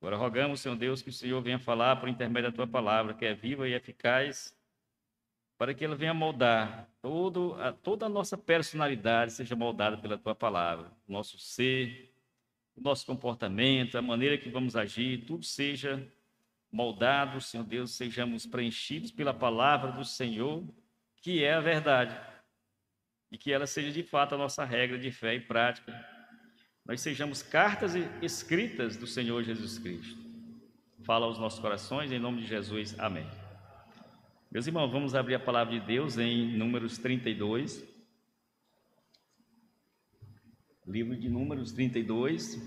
Agora rogamos, Senhor Deus, que o Senhor venha falar por intermédio da tua palavra, que é viva e eficaz, para que ela venha moldar todo a, toda a nossa personalidade, seja moldada pela tua palavra, o nosso ser, o nosso comportamento, a maneira que vamos agir, tudo seja moldado, Senhor Deus, sejamos preenchidos pela palavra do Senhor, que é a verdade, e que ela seja de fato a nossa regra de fé e prática nós sejamos cartas escritas do Senhor Jesus Cristo. Fala aos nossos corações, em nome de Jesus. Amém. Meus irmãos, vamos abrir a palavra de Deus em Números 32. Livro de Números 32.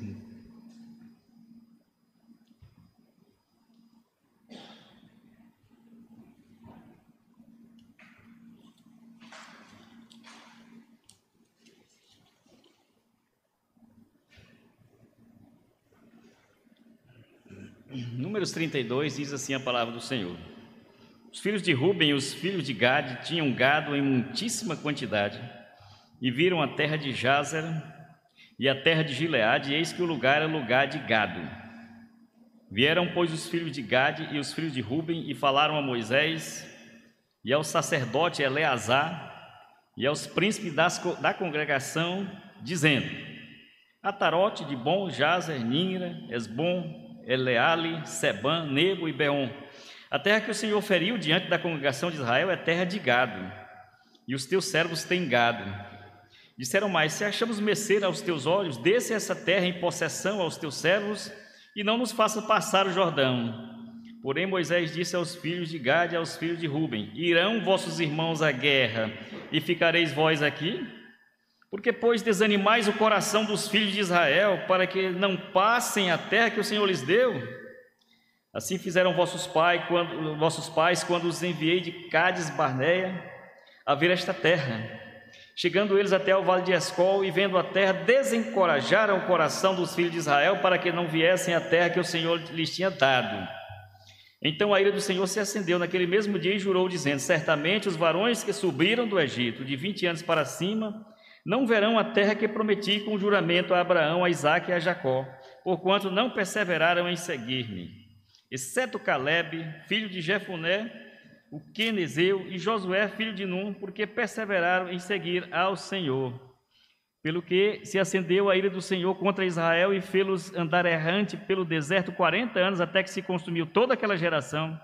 Números 32 diz assim a palavra do Senhor: Os filhos de Ruben e os filhos de Gade tinham gado em muitíssima quantidade e viram a terra de Jázer e a terra de Gileade, e eis que o lugar era lugar de gado. Vieram, pois, os filhos de Gade e os filhos de Ruben e falaram a Moisés e ao sacerdote Eleazar e aos príncipes das, da congregação, dizendo: Atarote de Bom, Jazer, Ninra, Esbom, Eleale, Seban, Nebo e Beon. A terra que o Senhor feriu diante da congregação de Israel é terra de gado, e os teus servos têm gado. Disseram mais: Se achamos mercê aos teus olhos, desce essa terra em possessão aos teus servos, e não nos faça passar o Jordão. Porém, Moisés disse aos filhos de Gade e aos filhos de Ruben: Irão vossos irmãos à guerra, e ficareis vós aqui? Porque, pois, desanimais o coração dos filhos de Israel, para que não passem a terra que o Senhor lhes deu? Assim fizeram vossos, pai, quando, vossos pais quando os enviei de Cádiz Barneia a ver esta terra. Chegando eles até o vale de Escol e vendo a terra, desencorajaram o coração dos filhos de Israel para que não viessem à terra que o Senhor lhes tinha dado. Então a ira do Senhor se acendeu naquele mesmo dia e jurou, dizendo: Certamente os varões que subiram do Egito, de vinte anos para cima, não verão a terra que prometi com juramento a Abraão, a Isaque e a Jacó, porquanto não perseveraram em seguir-me, exceto Caleb, filho de Jefuné, o Quenezeu, e Josué, filho de Num, porque perseveraram em seguir ao Senhor. Pelo que se acendeu a ira do Senhor contra Israel e fê-los andar errante pelo deserto quarenta anos, até que se consumiu toda aquela geração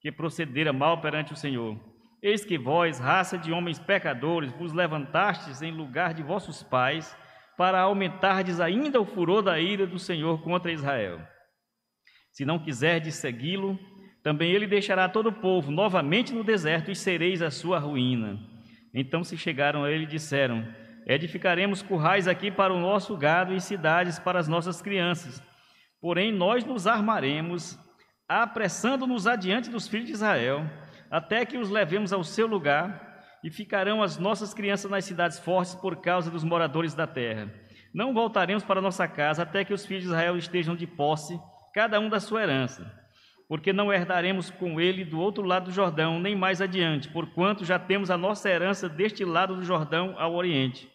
que procedera mal perante o Senhor. Eis que vós, raça de homens pecadores, vos levantastes em lugar de vossos pais, para aumentardes ainda o furor da ira do Senhor contra Israel. Se não quiserdes segui-lo, também ele deixará todo o povo novamente no deserto e sereis a sua ruína. Então se chegaram a ele e disseram: Edificaremos currais aqui para o nosso gado e cidades para as nossas crianças. Porém, nós nos armaremos, apressando-nos adiante dos filhos de Israel até que os levemos ao seu lugar, e ficarão as nossas crianças nas cidades fortes por causa dos moradores da terra. Não voltaremos para nossa casa até que os filhos de Israel estejam de posse, cada um da sua herança, porque não herdaremos com ele do outro lado do Jordão, nem mais adiante, porquanto já temos a nossa herança deste lado do Jordão ao oriente.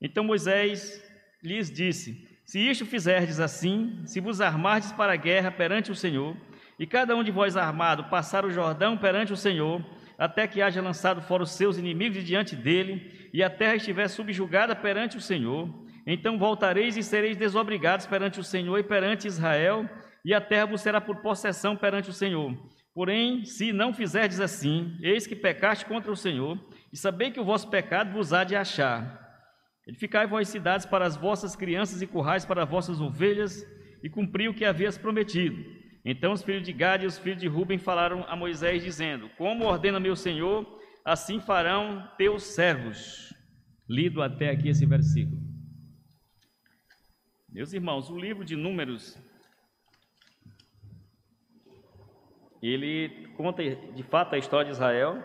Então Moisés lhes disse: Se isto fizerdes assim, se vos armardes para a guerra perante o Senhor, e cada um de vós armado passar o Jordão perante o Senhor, até que haja lançado fora os seus inimigos diante dele, e a terra estiver subjugada perante o Senhor, então voltareis e sereis desobrigados perante o Senhor e perante Israel, e a terra vos será por possessão perante o Senhor. Porém, se não fizerdes assim, eis que pecaste contra o Senhor, e sabei que o vosso pecado vos há de achar. Edificai vós cidades para as vossas crianças e currais para as vossas ovelhas, e cumpri o que havias prometido. Então os filhos de Gad e os filhos de Ruben falaram a Moisés, dizendo: Como ordena meu senhor, assim farão teus servos. Lido até aqui esse versículo. Meus irmãos, o livro de Números, ele conta de fato a história de Israel,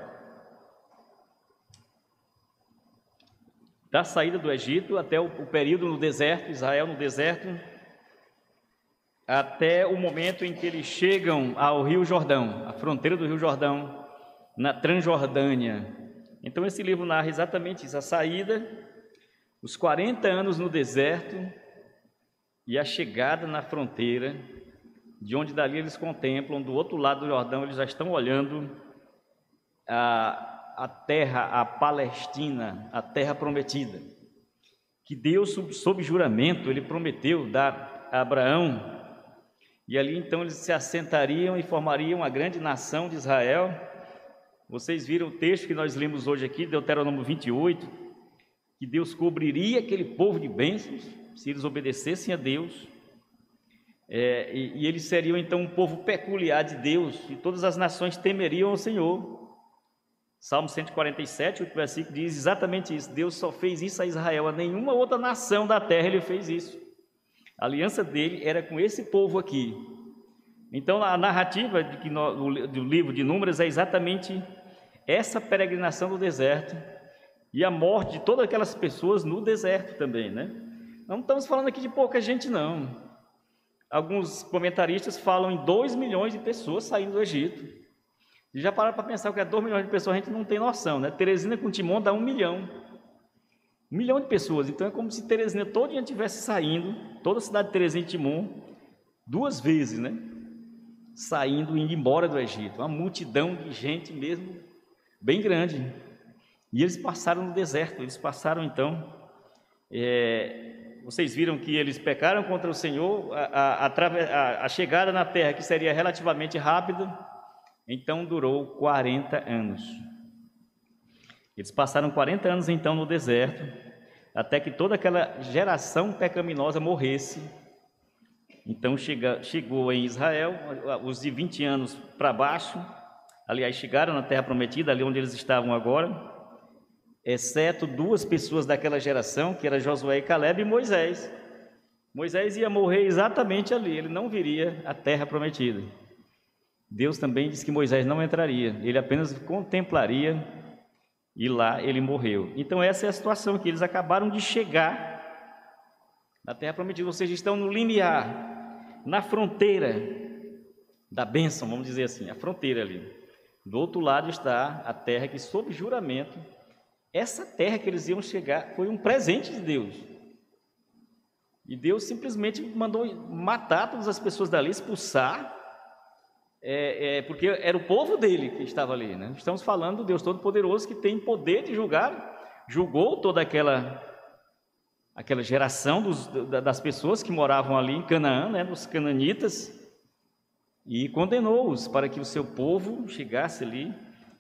da saída do Egito até o, período no deserto, Israel no deserto, até o momento em que eles chegam ao Rio Jordão, à fronteira do Rio Jordão, na Transjordânia. Então, esse livro narra exatamente isso: a saída, os 40 anos no deserto e a chegada na fronteira, de onde dali eles contemplam, do outro lado do Jordão, eles já estão olhando a, a terra, a Palestina, a terra prometida, que Deus, sob juramento, ele prometeu dar a Abraão, e ali então eles se assentariam e formariam a grande nação de Israel. Vocês viram o texto que nós lemos hoje aqui, Deuteronômio 28, que Deus cobriria aquele povo de bênçãos se eles obedecessem a Deus. É, e, e, eles seriam então um povo peculiar de Deus, e todas as nações temeriam o Senhor. Salmo 147, o versículo diz exatamente isso: Deus só fez isso a Israel, a nenhuma outra nação da terra ele fez isso. A aliança dele era com esse povo aqui. Então, a narrativa do livro de Números é exatamente essa peregrinação do deserto e a morte de todas aquelas pessoas no deserto também, né? Não estamos falando aqui de pouca gente, não. Alguns comentaristas falam em 2 milhões de pessoas saindo do Egito. E já pararam para pensar que é 2 milhões de pessoas, a gente não tem noção, né? Teresina com Timon dá um milhão. Um milhão de pessoas. Então é como se Teresina todo dia estivesse saindo, toda a cidade de Teresina e Timon, duas vezes, né? Saindo e indo embora do Egito. Uma multidão de gente mesmo, bem grande. E eles passaram no deserto, eles passaram então é, vocês viram que eles pecaram contra o Senhor, a, a, a, a chegada na terra, que seria relativamente rápida, então durou 40 anos. Eles passaram 40 anos então no deserto, até que toda aquela geração pecaminosa morresse. Então chega, chegou em Israel, os de 20 anos para baixo, aliás, chegaram na terra prometida, ali onde eles estavam agora, exceto duas pessoas daquela geração, que era Josué e Caleb e Moisés. Moisés ia morrer exatamente ali, ele não viria à terra prometida. Deus também disse que Moisés não entraria, ele apenas contemplaria e lá ele morreu. Então essa é a situação que eles acabaram de chegar na terra prometida, ou seja, estão no limiar, na fronteira da bênção, vamos dizer assim, a fronteira ali. Do outro lado está a terra que sob juramento essa terra que eles iam chegar foi um presente de Deus. E Deus simplesmente mandou matar todas as pessoas dali, expulsar, é, é, porque era o povo dele que estava ali. Né? Estamos falando do Deus Todo-Poderoso que tem poder de julgar, julgou toda aquela, aquela geração dos, das pessoas que moravam ali em Canaã, né, dos cananitas, e condenou-os para que o seu povo chegasse ali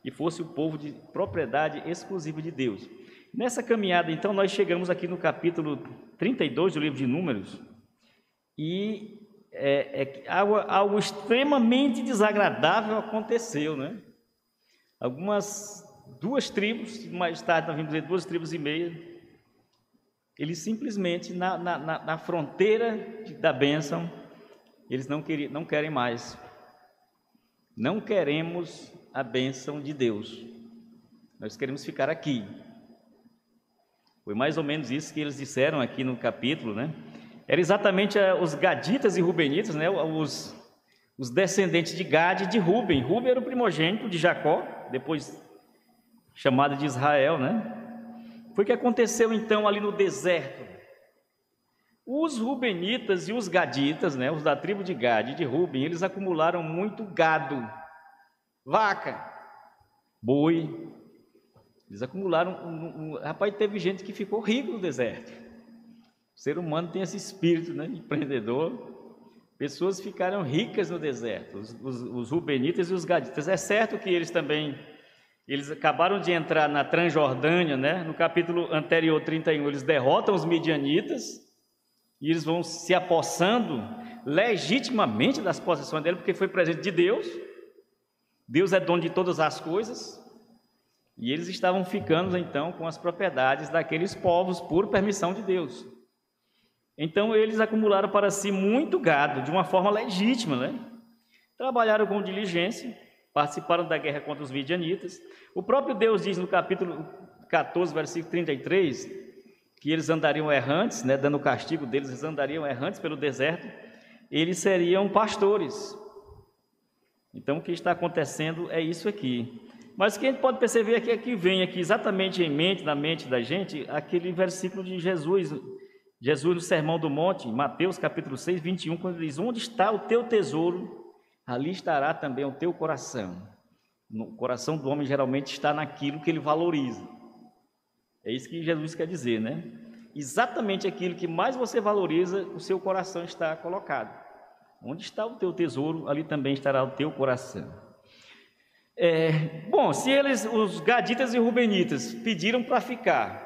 e fosse o povo de propriedade exclusiva de Deus. Nessa caminhada, então, nós chegamos aqui no capítulo 32 do livro de Números e é, é, algo, algo extremamente desagradável aconteceu, né? Algumas duas tribos, mais tarde nós vimos duas tribos e meia, eles simplesmente na, na, na fronteira da bênção, eles não, queriam, não querem mais. Não queremos a bênção de Deus. Nós queremos ficar aqui. Foi mais ou menos isso que eles disseram aqui no capítulo, né? Era exatamente eh, os gaditas e rubenitas, né? Os, os descendentes de Gade e de Ruben. Ruben era o primogênito de Jacó, depois chamado de Israel, né? Foi o que aconteceu então ali no deserto. Os rubenitas e os gaditas, né, os da tribo de Gade e de Ruben, eles acumularam muito gado vaca, boi. Eles acumularam. Um, um, rapaz, teve gente que ficou rico no deserto. O ser humano tem esse espírito né, empreendedor. Pessoas ficaram ricas no deserto, os, os, os rubenitas e os gaditas. É certo que eles também eles acabaram de entrar na Transjordânia, né? No capítulo anterior, 31, eles derrotam os midianitas e eles vão se apossando legitimamente das possessões dele, porque foi presente de Deus. Deus é dono de todas as coisas, e eles estavam ficando então com as propriedades daqueles povos por permissão de Deus. Então eles acumularam para si muito gado de uma forma legítima, né? Trabalharam com diligência, participaram da guerra contra os midianitas. O próprio Deus diz no capítulo 14, versículo 33, que eles andariam errantes, né, dando o castigo deles, eles andariam errantes pelo deserto, eles seriam pastores. Então, o que está acontecendo é isso aqui. Mas o que a gente pode perceber aqui é que vem aqui exatamente em mente, na mente da gente, aquele versículo de Jesus, Jesus no Sermão do Monte, Mateus capítulo 6, 21, quando diz: Onde está o teu tesouro, ali estará também o teu coração. O coração do homem geralmente está naquilo que ele valoriza. É isso que Jesus quer dizer, né? Exatamente aquilo que mais você valoriza, o seu coração está colocado. Onde está o teu tesouro, ali também estará o teu coração. É, bom, se eles, os gaditas e rubenitas, pediram para ficar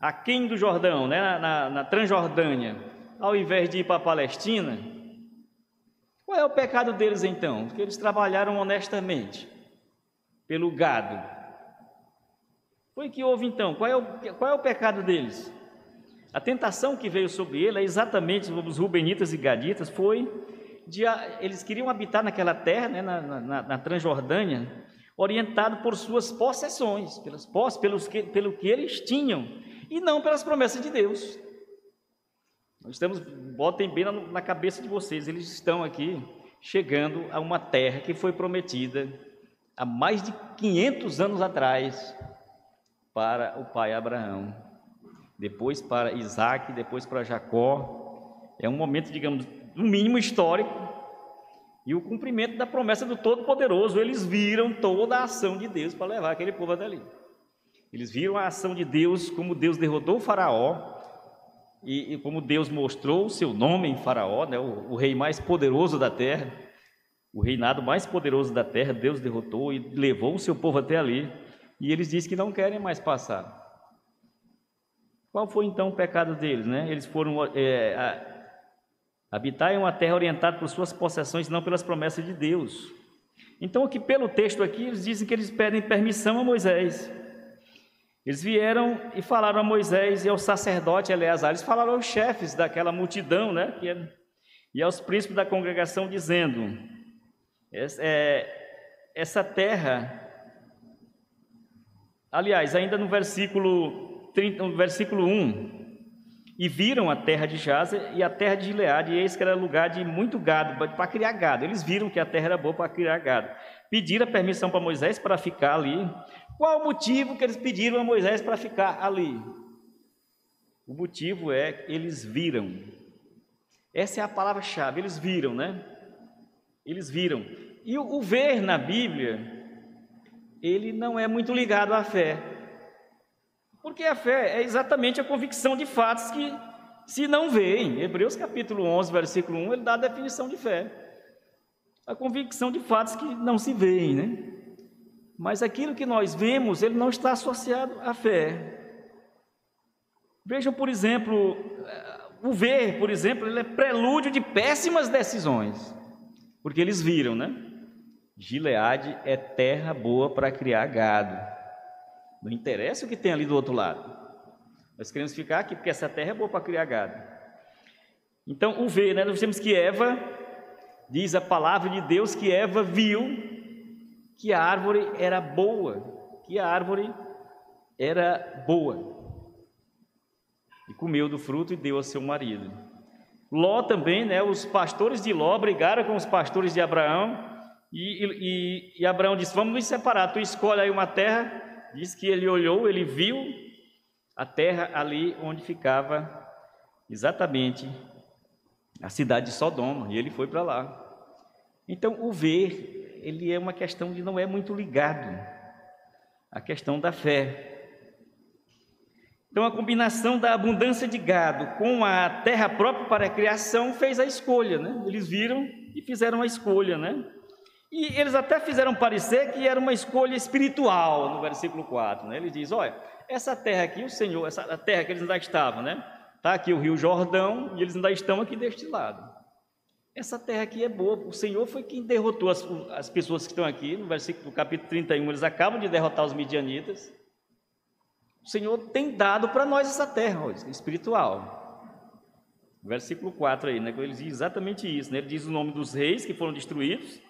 aquém do Jordão, né, na, na Transjordânia, ao invés de ir para a Palestina, qual é o pecado deles então? Porque eles trabalharam honestamente pelo gado. Foi que houve então? Qual é o, qual é o pecado deles? A tentação que veio sobre ele, é exatamente os rubenitas e gaditas, foi de eles queriam habitar naquela terra, né, na, na, na Transjordânia, orientado por suas possessões, pelas posses, pelos que, pelo que eles tinham, e não pelas promessas de Deus. Nós estamos, botem bem na, na cabeça de vocês, eles estão aqui chegando a uma terra que foi prometida há mais de 500 anos atrás para o pai Abraão, depois para Isaac, depois para Jacó. É um momento, digamos, no mínimo histórico, e o cumprimento da promessa do Todo-Poderoso. Eles viram toda a ação de Deus para levar aquele povo até ali. Eles viram a ação de Deus, como Deus derrotou o Faraó, e, e como Deus mostrou o seu nome em Faraó, né, o, o rei mais poderoso da terra, o reinado mais poderoso da terra, Deus derrotou e levou o seu povo até ali, e eles dizem que não querem mais passar. Qual foi então o pecado deles? Né? Eles foram é, a, habitar em uma terra orientada por suas possessões, não pelas promessas de Deus. Então, aqui pelo texto aqui, eles dizem que eles pedem permissão a Moisés. Eles vieram e falaram a Moisés e ao sacerdote Eleazar, eles falaram aos chefes daquela multidão, né? E aos príncipes da congregação, dizendo: é, essa terra. Aliás, ainda no versículo, 30, no versículo 1, e viram a terra de Jazer e a terra de Gileade, e eis que era lugar de muito gado, para criar gado. Eles viram que a terra era boa para criar gado. Pediram permissão para Moisés para ficar ali, qual o motivo que eles pediram a Moisés para ficar ali? O motivo é que eles viram. Essa é a palavra-chave, eles viram, né? Eles viram. E o, ver na Bíblia, ele não é muito ligado à fé. Porque a fé é exatamente a convicção de fatos que se não veem. Hebreus capítulo 11, versículo 1, ele dá a definição de fé. A convicção de fatos que não se veem, né? Mas aquilo que nós vemos, ele não está associado à fé. Vejam, por exemplo, o ver, por exemplo, ele é prelúdio de péssimas decisões. Porque eles viram, né? Gileade é terra boa para criar gado. Não interessa o que tem ali do outro lado. Nós queremos ficar aqui porque essa terra é boa para criar gado. Então, o ver, né? Nós temos que Eva, diz a palavra de Deus que Eva viu que a árvore era boa, que a árvore era boa. E comeu do fruto e deu a seu marido. Ló também, né, os pastores de Ló brigaram com os pastores de Abraão, e, e, e Abraão disse: Vamos nos separar, tu escolhe aí uma terra. Diz que ele olhou, ele viu a terra ali onde ficava exatamente a cidade de Sodoma, e ele foi para lá. Então, o ver ele é uma questão de não é muito ligado à questão da fé. Então, a combinação da abundância de gado com a terra própria para a criação fez a escolha, né? Eles viram e fizeram a escolha, né? E eles até fizeram parecer que era uma escolha espiritual, no versículo 4, né? Ele diz: olha, essa terra aqui, o Senhor, essa terra que eles ainda estavam, né? Está aqui o rio Jordão e eles ainda estão aqui deste lado. Essa terra aqui é boa. O Senhor foi quem derrotou as, as pessoas que estão aqui. No versículo capítulo 31, eles acabam de derrotar os midianitas. O Senhor tem dado para nós essa terra espiritual. Versículo 4 aí, né? Ele diz exatamente isso. Né? Ele diz o nome dos reis que foram destruídos.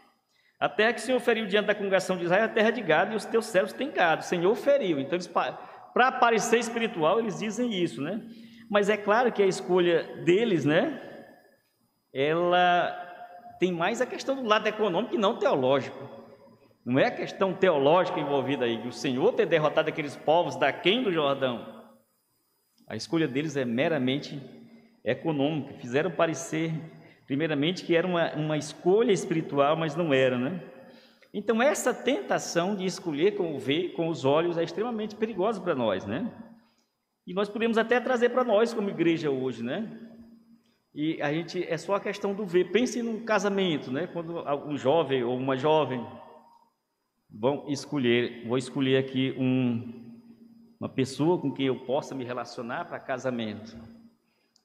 A terra que o Senhor feriu diante da congregação de Israel é a terra de gado, e os teus servos têm gado. O Senhor feriu. Então, para parecer espiritual, eles dizem isso, né? Mas é claro que a escolha deles, né? Ela tem mais a questão do lado econômico e não teológico. Não é a questão teológica envolvida aí, que o Senhor ter derrotado aqueles povos daquém do Jordão. A escolha deles é meramente econômica. Fizeram parecer, primeiramente, que era uma, uma escolha espiritual, mas não era, né? Então, essa tentação de escolher com o ver, com os olhos, é extremamente perigosa para nós, né? E nós podemos até trazer para nós como igreja hoje, né? E a gente é só a questão do ver. Pense no casamento, né? Quando um jovem ou uma jovem vão escolher, vou escolher aqui um, uma pessoa com quem eu possa me relacionar para casamento.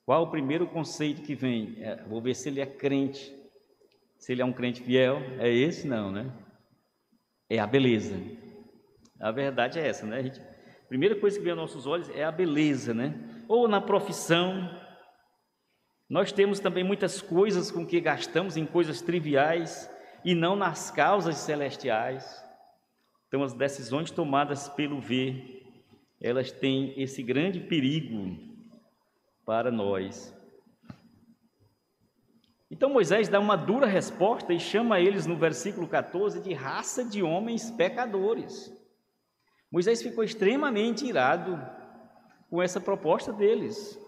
Qual o primeiro conceito que vem? É, vou ver se ele é crente. Se ele é um crente fiel, é esse não, né? É a beleza. A verdade é essa, né? A, gente, a primeira coisa que vem aos nossos olhos é a beleza, né? Ou na profissão, nós temos também muitas coisas com que gastamos em coisas triviais e não nas causas celestiais. Então, as decisões tomadas pelo ver, elas têm esse grande perigo para nós. Então, Moisés dá uma dura resposta e chama eles no versículo 14 de raça de homens pecadores. Moisés ficou extremamente irado com essa proposta deles.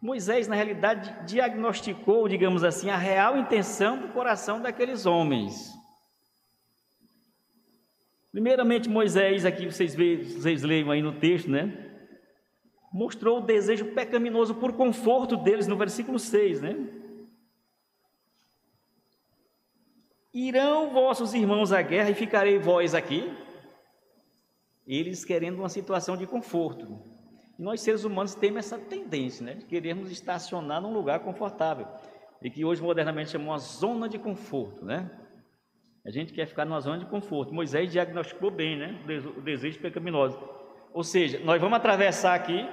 Moisés, na realidade, diagnosticou, digamos assim, a real intenção do coração daqueles homens. Primeiramente, Moisés, aqui vocês, vocês leiam aí no texto, né? Mostrou o desejo pecaminoso por conforto deles no versículo 6, né? Irão vossos irmãos à guerra e ficarei vós aqui? Eles querendo uma situação de conforto. E nós, seres humanos, temos essa tendência né, de querermos estacionar num lugar confortável. E que hoje, modernamente, chamamos uma zona de conforto. Né? A gente quer ficar numa zona de conforto. Moisés diagnosticou bem né, o desejo pecaminoso. Ou seja, nós vamos atravessar aqui,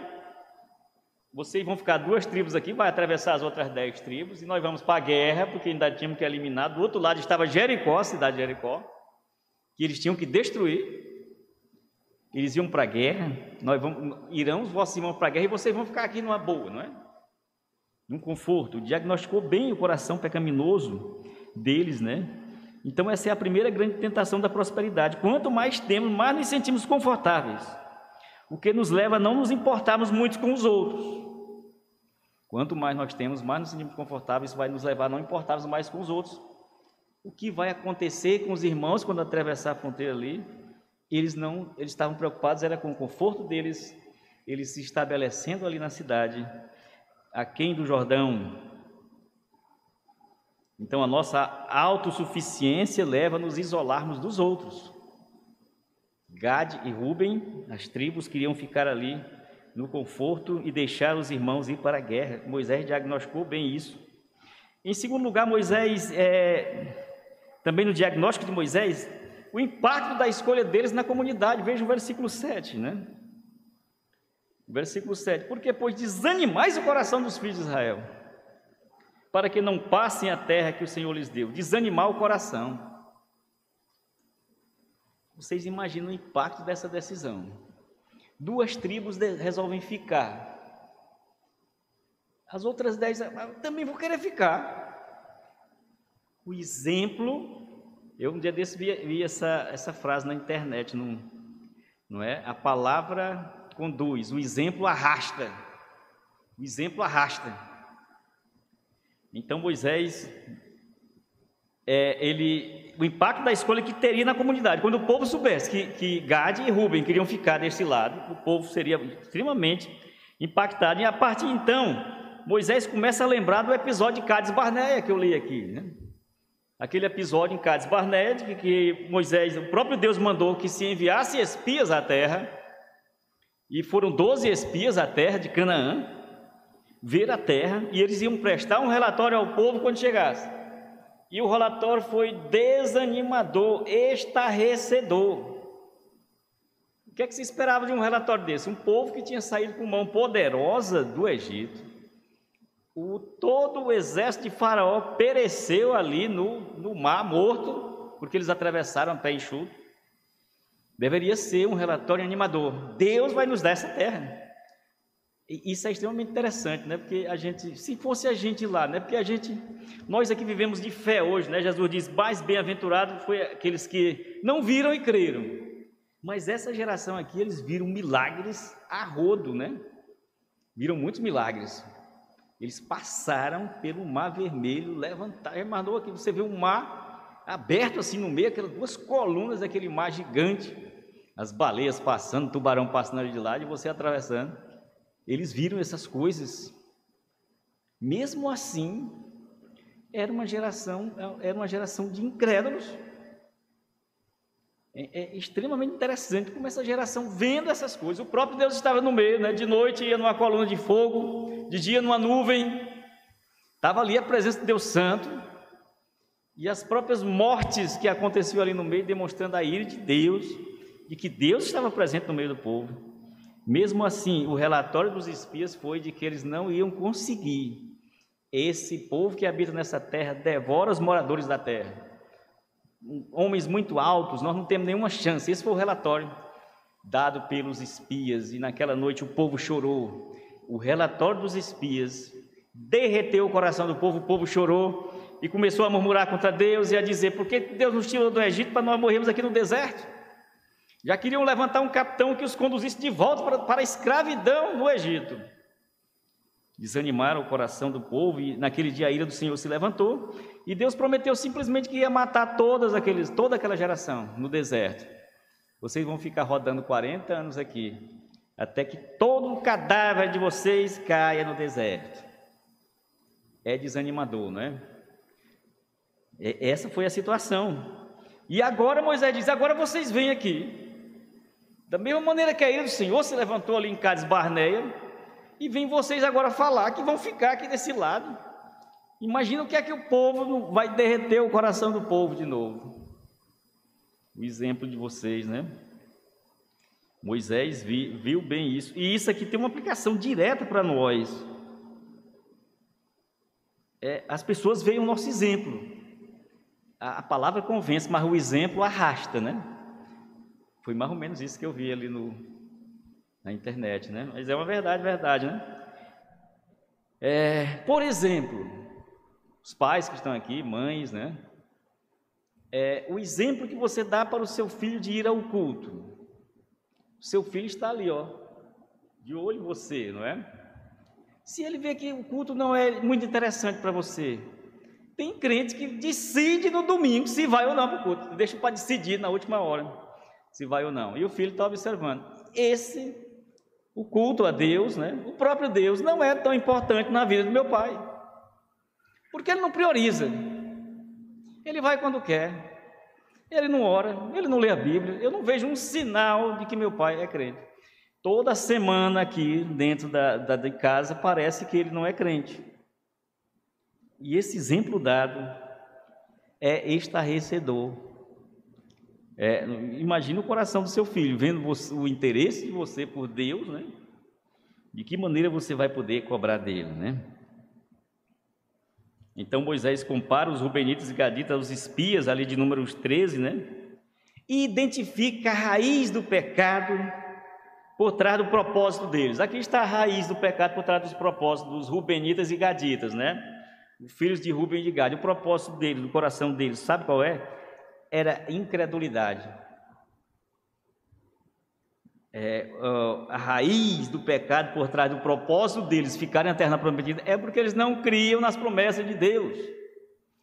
vocês vão ficar duas tribos aqui, vai atravessar as outras dez tribos, e nós vamos para a guerra, porque ainda tínhamos que eliminar. Do outro lado estava Jericó, a cidade de Jericó, que eles tinham que destruir eles iam para a guerra, nós vamos, irão os vossos irmãos para a guerra e vocês vão ficar aqui numa boa, não é? Num conforto. Diagnosticou bem o coração pecaminoso deles, né? Então essa é a primeira grande tentação da prosperidade. Quanto mais temos, mais nos sentimos confortáveis. O que nos leva a não nos importarmos muito com os outros. Quanto mais nós temos, mais nos sentimos confortáveis, vai nos levar a não importarmos mais com os outros. O que vai acontecer com os irmãos quando atravessar a fronteira ali? Eles não, eles estavam preocupados era com o conforto deles, eles se estabelecendo ali na cidade, aquém do Jordão. Então a nossa autossuficiência leva a nos isolarmos dos outros. Gad e Ruben, as tribos queriam ficar ali no conforto e deixar os irmãos ir para a guerra. Moisés diagnosticou bem isso. Em segundo lugar, Moisés, é, também no diagnóstico de Moisés, o impacto da escolha deles na comunidade. Veja o versículo 7, né? Versículo 7. Porque, pois, desanimais o coração dos filhos de Israel, para que não passem a terra que o Senhor lhes deu. Desanimar o coração. Vocês imaginam o impacto dessa decisão. Duas tribos resolvem ficar. As outras dez ah, também vão querer ficar. O exemplo eu um dia desse vi, vi essa, essa frase na internet, não, não é? A palavra conduz, o exemplo arrasta. O exemplo arrasta. Então Moisés, é, ele, o impacto da escolha que teria na comunidade, quando o povo soubesse que, que Gade e Rubem queriam ficar desse lado, o povo seria extremamente impactado. E a partir de então, Moisés começa a lembrar do episódio de Cades Barneia que eu li aqui, né? Aquele episódio em Cades Barnea, que, Moisés, o próprio Deus mandou que se enviasse espias à terra, e foram doze espias à terra de Canaã, ver a terra, e eles iam prestar um relatório ao povo quando chegasse. E o relatório foi desanimador, estarrecedor. O que é que se esperava de um relatório desse? Um povo que tinha saído com mão poderosa do Egito, o, todo o exército de Faraó pereceu ali no, no mar, morto, porque eles atravessaram a pé enxuto. Deveria ser um relatório animador. Deus vai nos dar essa terra. E isso é extremamente interessante, né? Porque a gente, se fosse a gente lá, né? Porque a gente, nós aqui vivemos de fé hoje, né? Jesus diz: mais bem-aventurado foi aqueles que não viram e creram. Mas essa geração aqui, eles viram milagres a rodo, né? viram muitos milagres. Eles passaram pelo mar vermelho, levantaram, mandou aqui, você vê um mar aberto assim no meio, aquelas duas colunas daquele mar gigante, as baleias passando, o tubarão passando de lado e você atravessando. Eles viram essas coisas. Mesmo assim, era uma geração, era uma geração de incrédulos. É, é, extremamente interessante como essa geração vendo essas coisas. O próprio Deus estava no meio, né? de noite ia numa coluna de fogo, de dia numa nuvem. Estava ali a presença de Deus Santo. E as próprias mortes que aconteciam ali no meio, demonstrando a ira de Deus, de que Deus estava presente no meio do povo. Mesmo assim, o relatório dos espias foi de que eles não iam conseguir. Esse povo que habita nessa terra devora os moradores da terra homens muito altos, nós não temos nenhuma chance. Esse foi o relatório dado pelos espias, e naquela noite o povo chorou. O relatório dos espias derreteu o coração do povo, o povo chorou e começou a murmurar contra Deus e a dizer: por que Deus nos tirou do Egito para nós morrermos aqui no deserto? Já queriam levantar um capitão que os conduzisse de volta para, para a escravidão no Egito desanimaram o coração do povo e naquele dia a ira do Senhor se levantou e Deus prometeu simplesmente que ia matar todas aqueles, toda aquela geração no deserto. Vocês vão ficar rodando 40 anos aqui até que todo o cadáver de vocês caia no deserto. É desanimador, não é? Essa foi a situação. E agora Moisés diz: agora vocês vêm aqui. Da mesma maneira que a ira do Senhor se levantou ali em Cades Barneia, e vem vocês agora falar que vão ficar aqui desse lado. Imagina o que é que o povo vai derreter o coração do povo de novo. O exemplo de vocês, né? Moisés viu, bem isso. E isso aqui tem uma aplicação direta para nós. É, as pessoas veem o nosso exemplo. A, a, palavra convence, mas o exemplo arrasta, né? Foi mais ou menos isso que eu vi ali no, na internet, né? Mas é uma verdade, verdade, né? É, por exemplo, os pais que estão aqui, mães, né? É, o exemplo que você dá para o seu filho de ir ao culto. Seu filho está ali, ó, de olho em você, não é? Se ele vê que o culto não é muito interessante para você, tem crente que decide no domingo se vai ou não para o culto, deixa para decidir na última hora se vai ou não. E o filho está observando. Esse o culto a Deus, né? o próprio Deus, não é tão importante na vida do meu pai. Porque ele não prioriza. Ele vai quando quer. Ele não ora, ele não lê a Bíblia. Eu não vejo um sinal de que meu pai é crente. Toda semana aqui dentro da, da de casa parece que ele não é crente. E esse exemplo dado é estarrecedor. É, imagina o coração do seu filho, vendo você, o interesse de você por Deus, né? De que maneira você vai poder cobrar dele, né? Então Moisés compara os Rubenitas e Gaditas aos espias, ali de números 13, né? E identifica a raiz do pecado por trás do propósito deles. Aqui está a raiz do pecado por trás dos propósitos dos Rubenitas e Gaditas, né? Os filhos de Ruben e de Gad. O propósito deles, do coração deles, sabe qual é? era incredulidade. É, a raiz do pecado por trás do propósito deles ficarem na terra prometida é porque eles não criam nas promessas de Deus.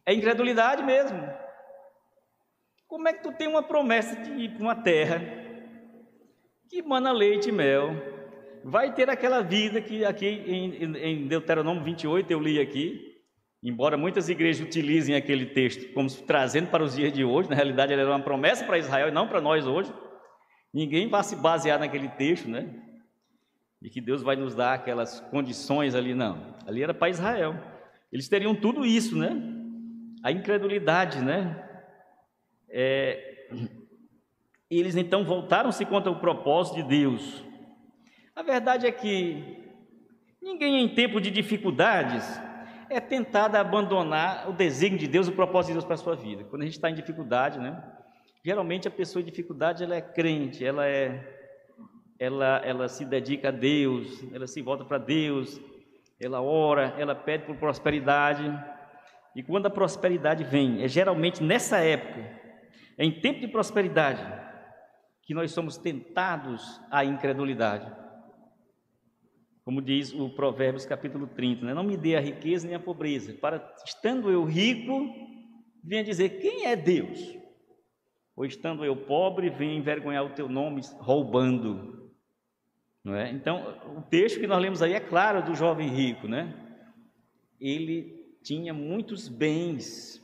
É incredulidade mesmo. Como é que tu tem uma promessa de ir para uma terra que mana leite e mel? Vai ter aquela vida que aqui em, em Deuteronômio 28 eu li aqui, Embora muitas igrejas utilizem aquele texto como trazendo para os dias de hoje, na realidade ele era uma promessa para Israel e não para nós hoje. Ninguém vai se basear naquele texto, né? De que Deus vai nos dar aquelas condições ali, não. Ali era para Israel. Eles teriam tudo isso, né? A incredulidade, né? É... Eles então voltaram-se contra o propósito de Deus. A verdade é que ninguém em tempo de dificuldades é tentado a abandonar o desígnio de Deus, o propósito de Deus para a sua vida. Quando a gente está em dificuldade, né? Geralmente a pessoa em dificuldade ela é crente, ela é, ela, ela se dedica a Deus, ela se volta para Deus, ela ora, ela pede por prosperidade. E quando a prosperidade vem, é geralmente nessa época, é em tempo de prosperidade, que nós somos tentados à incredulidade. como diz o Provérbios capítulo 30, né? não me dê a riqueza nem a pobreza, para estando eu rico, venha dizer quem é Deus, ou estando eu pobre, venha envergonhar o teu nome roubando. Não é? Então, o texto que nós lemos aí é claro do jovem rico, né? Ele tinha muitos bens,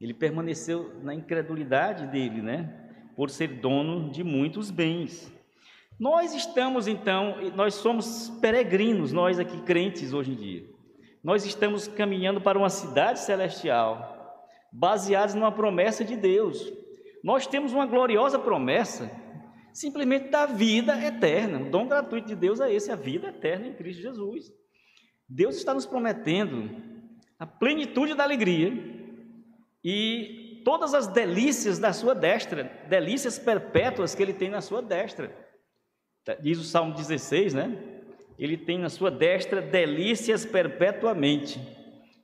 ele permaneceu na incredulidade dele, né? Por ser dono de muitos bens. Nós estamos então, nós somos peregrinos, nós aqui crentes hoje em dia. Nós estamos caminhando para uma cidade celestial, baseados numa promessa de Deus. Nós temos uma gloriosa promessa, simplesmente da vida eterna. O dom gratuito de Deus é esse, a vida eterna em Cristo Jesus. Deus está nos prometendo a plenitude da alegria e todas as delícias da sua destra, delícias perpétuas que ele tem na sua destra. Tá, diz o Salmo 16, né? Ele tem na sua destra delícias perpetuamente.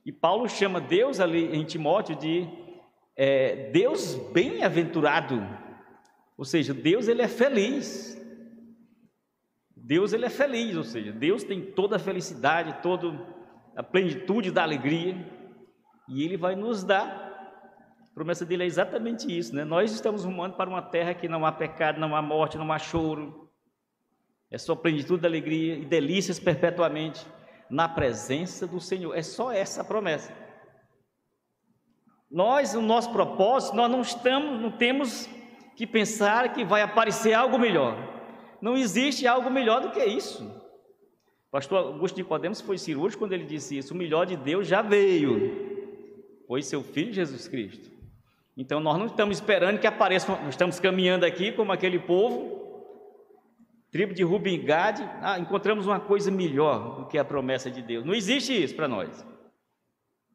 E Paulo chama Deus ali em Timóteo de é, Deus bem-aventurado. Ou seja, Deus ele é feliz. Deus ele é feliz, ou seja, Deus tem toda a felicidade, toda a plenitude da alegria, e ele vai nos dar. A promessa dele é exatamente isso, né? Nós estamos rumando para uma terra que não há pecado, não há morte, não há choro, é sua plenitude de alegria e delícias perpetuamente na presença do Senhor. É só essa a promessa. Nós, o nosso propósito, nós não estamos, não temos que pensar que vai aparecer algo melhor. Não existe algo melhor do que isso. Pastor Augusto de Podemos foi cirúrgico quando ele disse isso. O melhor de Deus já veio. Foi seu filho Jesus Cristo. Então nós não estamos esperando que apareça, estamos caminhando aqui como aquele povo tribo de Rubem Gade, ah, encontramos uma coisa melhor do que a promessa de Deus. Não existe isso para nós.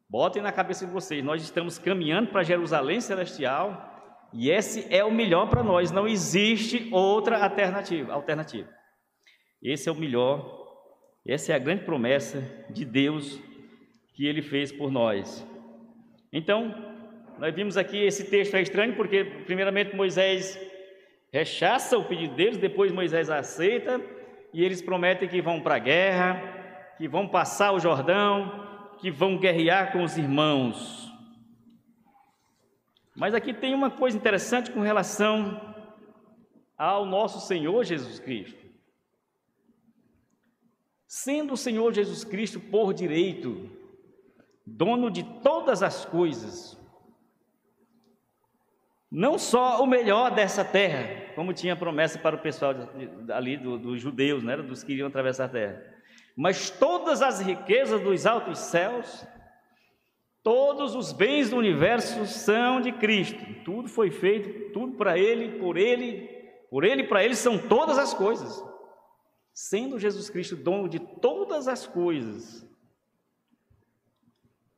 Botem na cabeça de vocês, nós estamos caminhando para Jerusalém celestial e esse é o melhor para nós, não existe outra alternativa, alternativa. Esse é o melhor, essa é a grande promessa de Deus que ele fez por nós. Então, nós vimos aqui esse texto é estranho porque primeiramente Moisés rechaça o pedido deles, depois Moisés aceita e eles prometem que vão para a guerra, que vão passar o Jordão, que vão guerrear com os irmãos. Mas aqui tem uma coisa interessante com relação ao nosso Senhor Jesus Cristo. Sendo o Senhor Jesus Cristo por direito, dono de todas as coisas, não só o melhor dessa terra, como tinha promessa para o pessoal ali do, dos judeus, né, dos que iriam atravessar a terra, mas todas as riquezas dos altos céus, todos os bens do universo são de Cristo. Tudo foi feito, tudo para Ele, por Ele, por Ele para Ele são todas as coisas. Sendo Jesus Cristo dono de todas as coisas,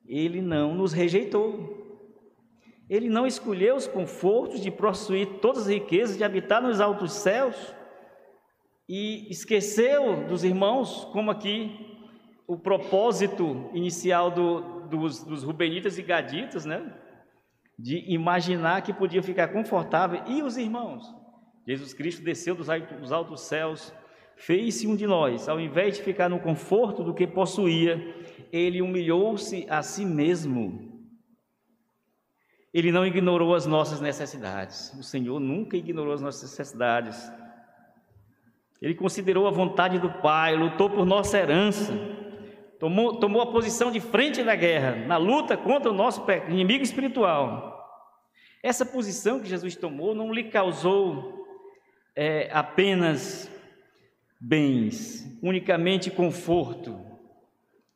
Ele não nos rejeitou. Ele não escolheu os confortos de possuir todas as riquezas, de habitar nos altos céus e esqueceu dos irmãos, como aqui o propósito inicial do, dos, dos Rubenitas e Gaditas, né? De imaginar que podia ficar confortável. E os irmãos? Jesus Cristo desceu dos, altos céus, fez-se um de nós. Ao invés de ficar no conforto do que possuía, ele humilhou-se a si mesmo ele não ignorou as nossas necessidades. O Senhor nunca ignorou as nossas necessidades. Ele considerou a vontade do Pai, lutou por nossa herança, tomou, tomou a posição de frente na guerra, na luta contra o nosso inimigo espiritual. Essa posição que Jesus tomou não lhe causou é, apenas bens, unicamente conforto.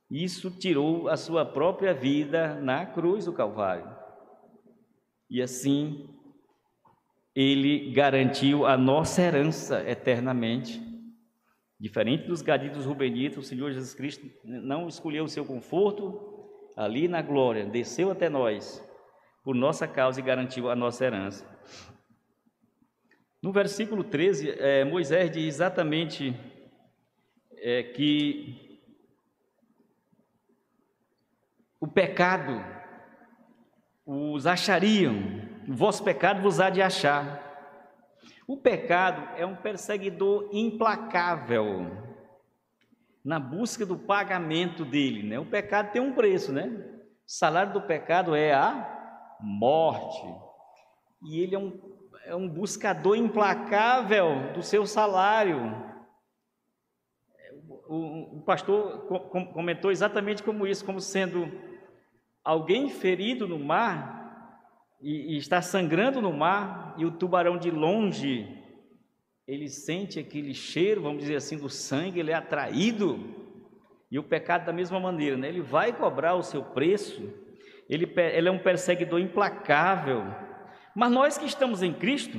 Isso tirou a sua própria vida na cruz do Calvário. E assim, ele garantiu a nossa herança eternamente. Diferente dos gaditos rubenitas, o Senhor Jesus Cristo não escolheu o seu conforto ali na glória, desceu até nós por nossa causa e garantiu a nossa herança. No versículo 13, é, Moisés diz exatamente é, que o pecado os achariam, o vosso pecado vos há de achar. O pecado é um perseguidor implacável. na busca do pagamento dele, né? O pecado tem um preço, né? O salário do pecado é a morte. E ele é um, é um buscador implacável do seu salário. O, o pastor comentou exatamente como isso, como sendo alguém ferido no mar e, e está sangrando no mar e o tubarão de longe ele sente aquele cheiro, vamos dizer assim, do sangue, ele é atraído. E o pecado da mesma maneira, né? Ele vai cobrar o seu preço. Ele, ele é um perseguidor implacável. Mas nós que estamos em Cristo,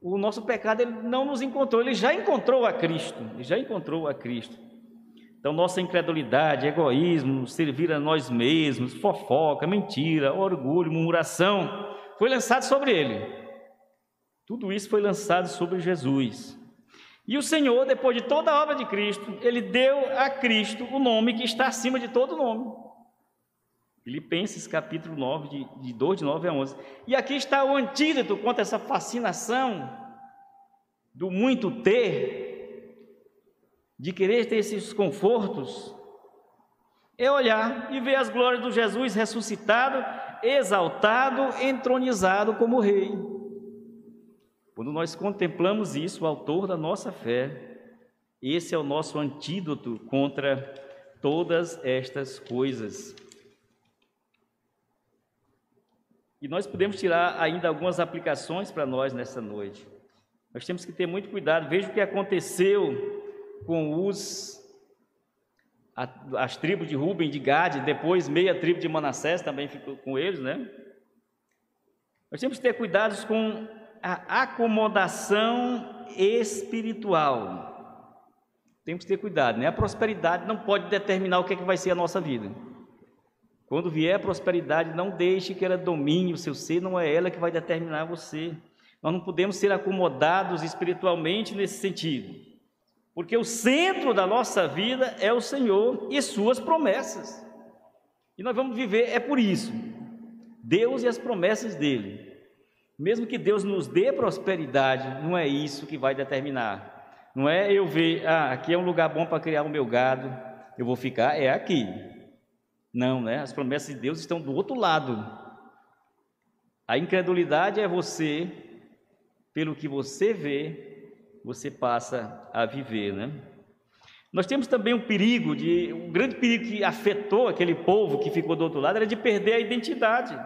o nosso pecado ele não nos encontrou, ele já encontrou a Cristo, ele já encontrou a Cristo. Então, nossa incredulidade, egoísmo, servir a nós mesmos, fofoca, mentira, orgulho, murmuração, foi lançado sobre ele. Tudo isso foi lançado sobre Jesus. E o Senhor, depois de toda a obra de Cristo, ele deu a Cristo o nome que está acima de todo nome. Filipenses capítulo 9, de, de 2 de 9 a 11. E aqui está o antídoto contra essa fascinação do muito ter, de querer ter esses confortos, é olhar e ver as glórias do Jesus ressuscitado, exaltado, entronizado como Rei. Quando nós contemplamos isso, o autor da nossa fé, esse é o nosso antídoto contra todas estas coisas. E nós podemos tirar ainda algumas aplicações para nós nessa noite. Nós temos que ter muito cuidado. Veja o que aconteceu com os as tribos de Ruben, de Gade, depois meia tribo de Manassés também ficou com eles, né? Nós temos que ter cuidados com a acomodação espiritual. Temos que ter cuidado, né? A prosperidade não pode determinar o que, é que vai ser a nossa vida. Quando vier a prosperidade, não deixe que ela domine o seu ser, não é ela que vai determinar você. Nós não podemos ser acomodados espiritualmente nesse sentido, porque o centro da nossa vida é o Senhor e suas promessas. E nós vamos viver é por isso. Deus e as promessas dele. Mesmo que Deus nos dê prosperidade, não é isso que vai determinar. Não é eu ver, ah, aqui é um lugar bom para criar o meu gado, eu vou ficar, é aqui. Não, né? As promessas de Deus estão do outro lado. A incredulidade é você, pelo que você vê, você passa a viver, né? Nós temos também um perigo de, um grande perigo que afetou aquele povo que ficou do outro lado era de perder a identidade.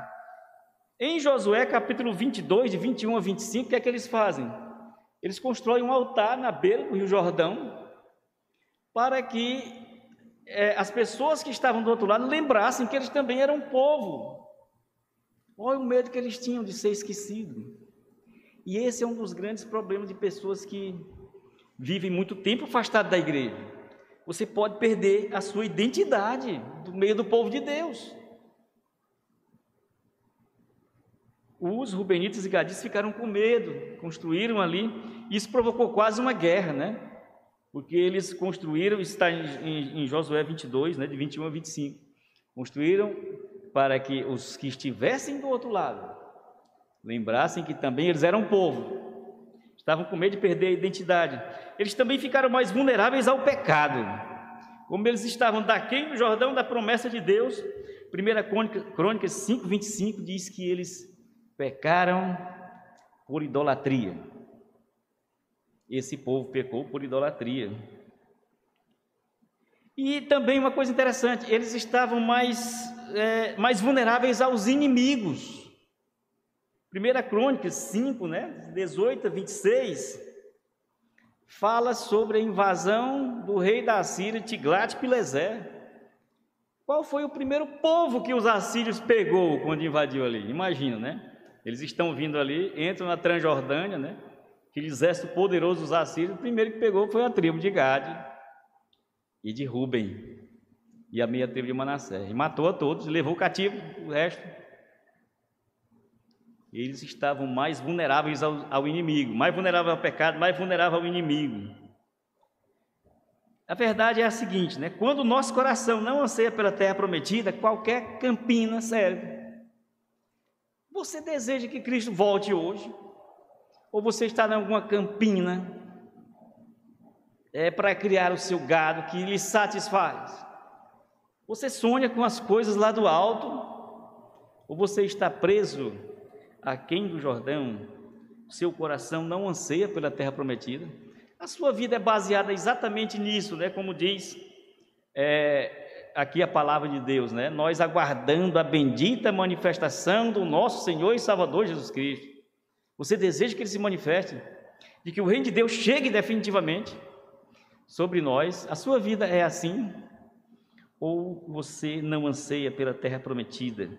Em Josué capítulo 22, de 21 a 25, o que é que eles fazem? Eles constroem um altar na beira do Rio Jordão para que é, as pessoas que estavam do outro lado lembrassem que eles também eram povo. Olha o medo que eles tinham de ser esquecidos. E esse é um dos grandes problemas de pessoas que vivem muito tempo afastadas da igreja. Você pode perder a sua identidade do meio do povo de Deus. os rubenitas e gaditas ficaram com medo, construíram ali, isso provocou quase uma guerra, né? Porque eles construíram, está em, em, em Josué 22, né, de 21 a 25, construíram para que os que estivessem do outro lado lembrassem que também eles eram povo, estavam com medo de perder a identidade. Eles também ficaram mais vulneráveis ao pecado, como eles estavam daquele no Jordão da promessa de Deus. 1 Crônicas 5, 25 diz que eles pecaram por idolatria. Esse povo pecou por idolatria. E também uma coisa interessante, eles estavam mais, é, mais vulneráveis aos inimigos. 1 Crônicas 5, né, 18 a 26, fala sobre a invasão do rei da Síria, Tiglat-Pileser. Qual foi o primeiro povo que os assírios pegou quando invadiu ali? Imagina, né? Eles estão vindo ali, entram na Transjordânia, né? Aquele exército poderoso dos assírios, o primeiro que pegou foi a tribo de Gade e de Ruben e a meia tribo de Manassés. E matou a todos, levou cativo o resto. Eles estavam mais vulneráveis ao, ao inimigo, mais vulnerável ao pecado, mais vulnerável ao inimigo. A verdade é a seguinte, né? Quando o nosso coração não anseia pela terra prometida, qualquer campina serve. Você deseja que Cristo volte hoje? Ou você está em alguma campina é, para criar o seu gado que lhe satisfaz? Você sonha com as coisas lá do alto? Ou você está preso aquém do Jordão? Seu coração não anseia pela terra prometida? A sua vida é baseada exatamente nisso, né? Como diz é, aqui a palavra de Deus, né? Nós aguardando a bendita manifestação do nosso Senhor e Salvador Jesus Cristo. Você deseja que ele se manifeste? De que o reino de Deus chegue definitivamente? sobre nós. A sua vida é assim? Ou você não anseia pela terra prometida?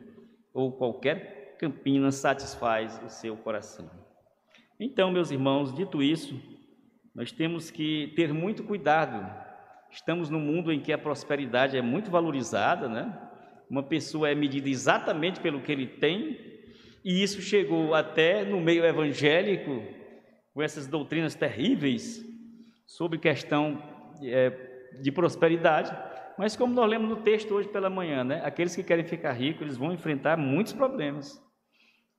Ou qualquer campina satisfaz o seu coração? Então, meus irmãos, dito isso, nós temos que ter muito cuidado. Estamos num mundo em que a prosperidade é muito valorizada, né? Uma pessoa é medida exatamente pelo que ele tem, e isso chegou até no meio evangélico, com essas doutrinas terríveis, sobre questão é, de prosperidade, mas como nós lemos no texto hoje pela manhã, né? Aqueles que querem ficar ricos, eles vão enfrentar muitos problemas.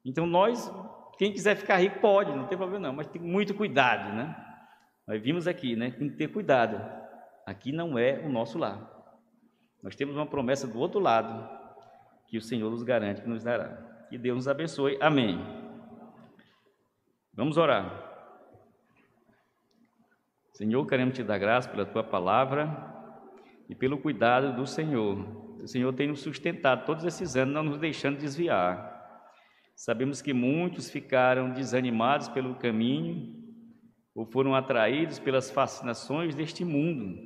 Então nós, quem quiser ficar rico pode, não tem problema não, mas tem muito cuidado, né? Nós vimos aqui, né? Tem que ter cuidado. Aqui não é o nosso lar. Nós temos uma promessa do outro lado que o Senhor nos garante que nos dará. Que Deus nos abençoe. Amém. Vamos orar. Senhor, queremos te dar graça pela tua palavra e pelo cuidado do Senhor. O Senhor tem nos sustentado todos esses anos, não nos deixando desviar. Sabemos que muitos ficaram desanimados pelo caminho ou foram atraídos pelas fascinações deste mundo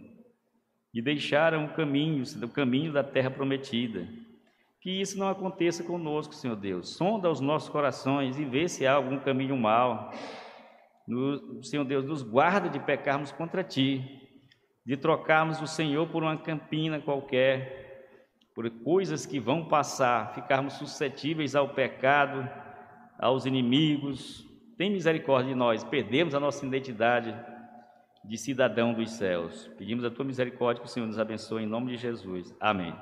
e deixaram o caminho, o caminho da terra prometida. Que isso não aconteça conosco, Senhor Deus. Sonda os nossos corações e vê se há algum caminho no, Senhor Deus, nos guarda de pecarmos contra Ti, de trocarmos o Senhor por uma campina qualquer, por coisas que vão passar, ficarmos suscetíveis ao pecado, aos inimigos. Tem misericórdia de nós, perdemos a nossa identidade de cidadão dos céus. Pedimos a Tua misericórdia que o Senhor nos abençoe em nome de Jesus. Amém.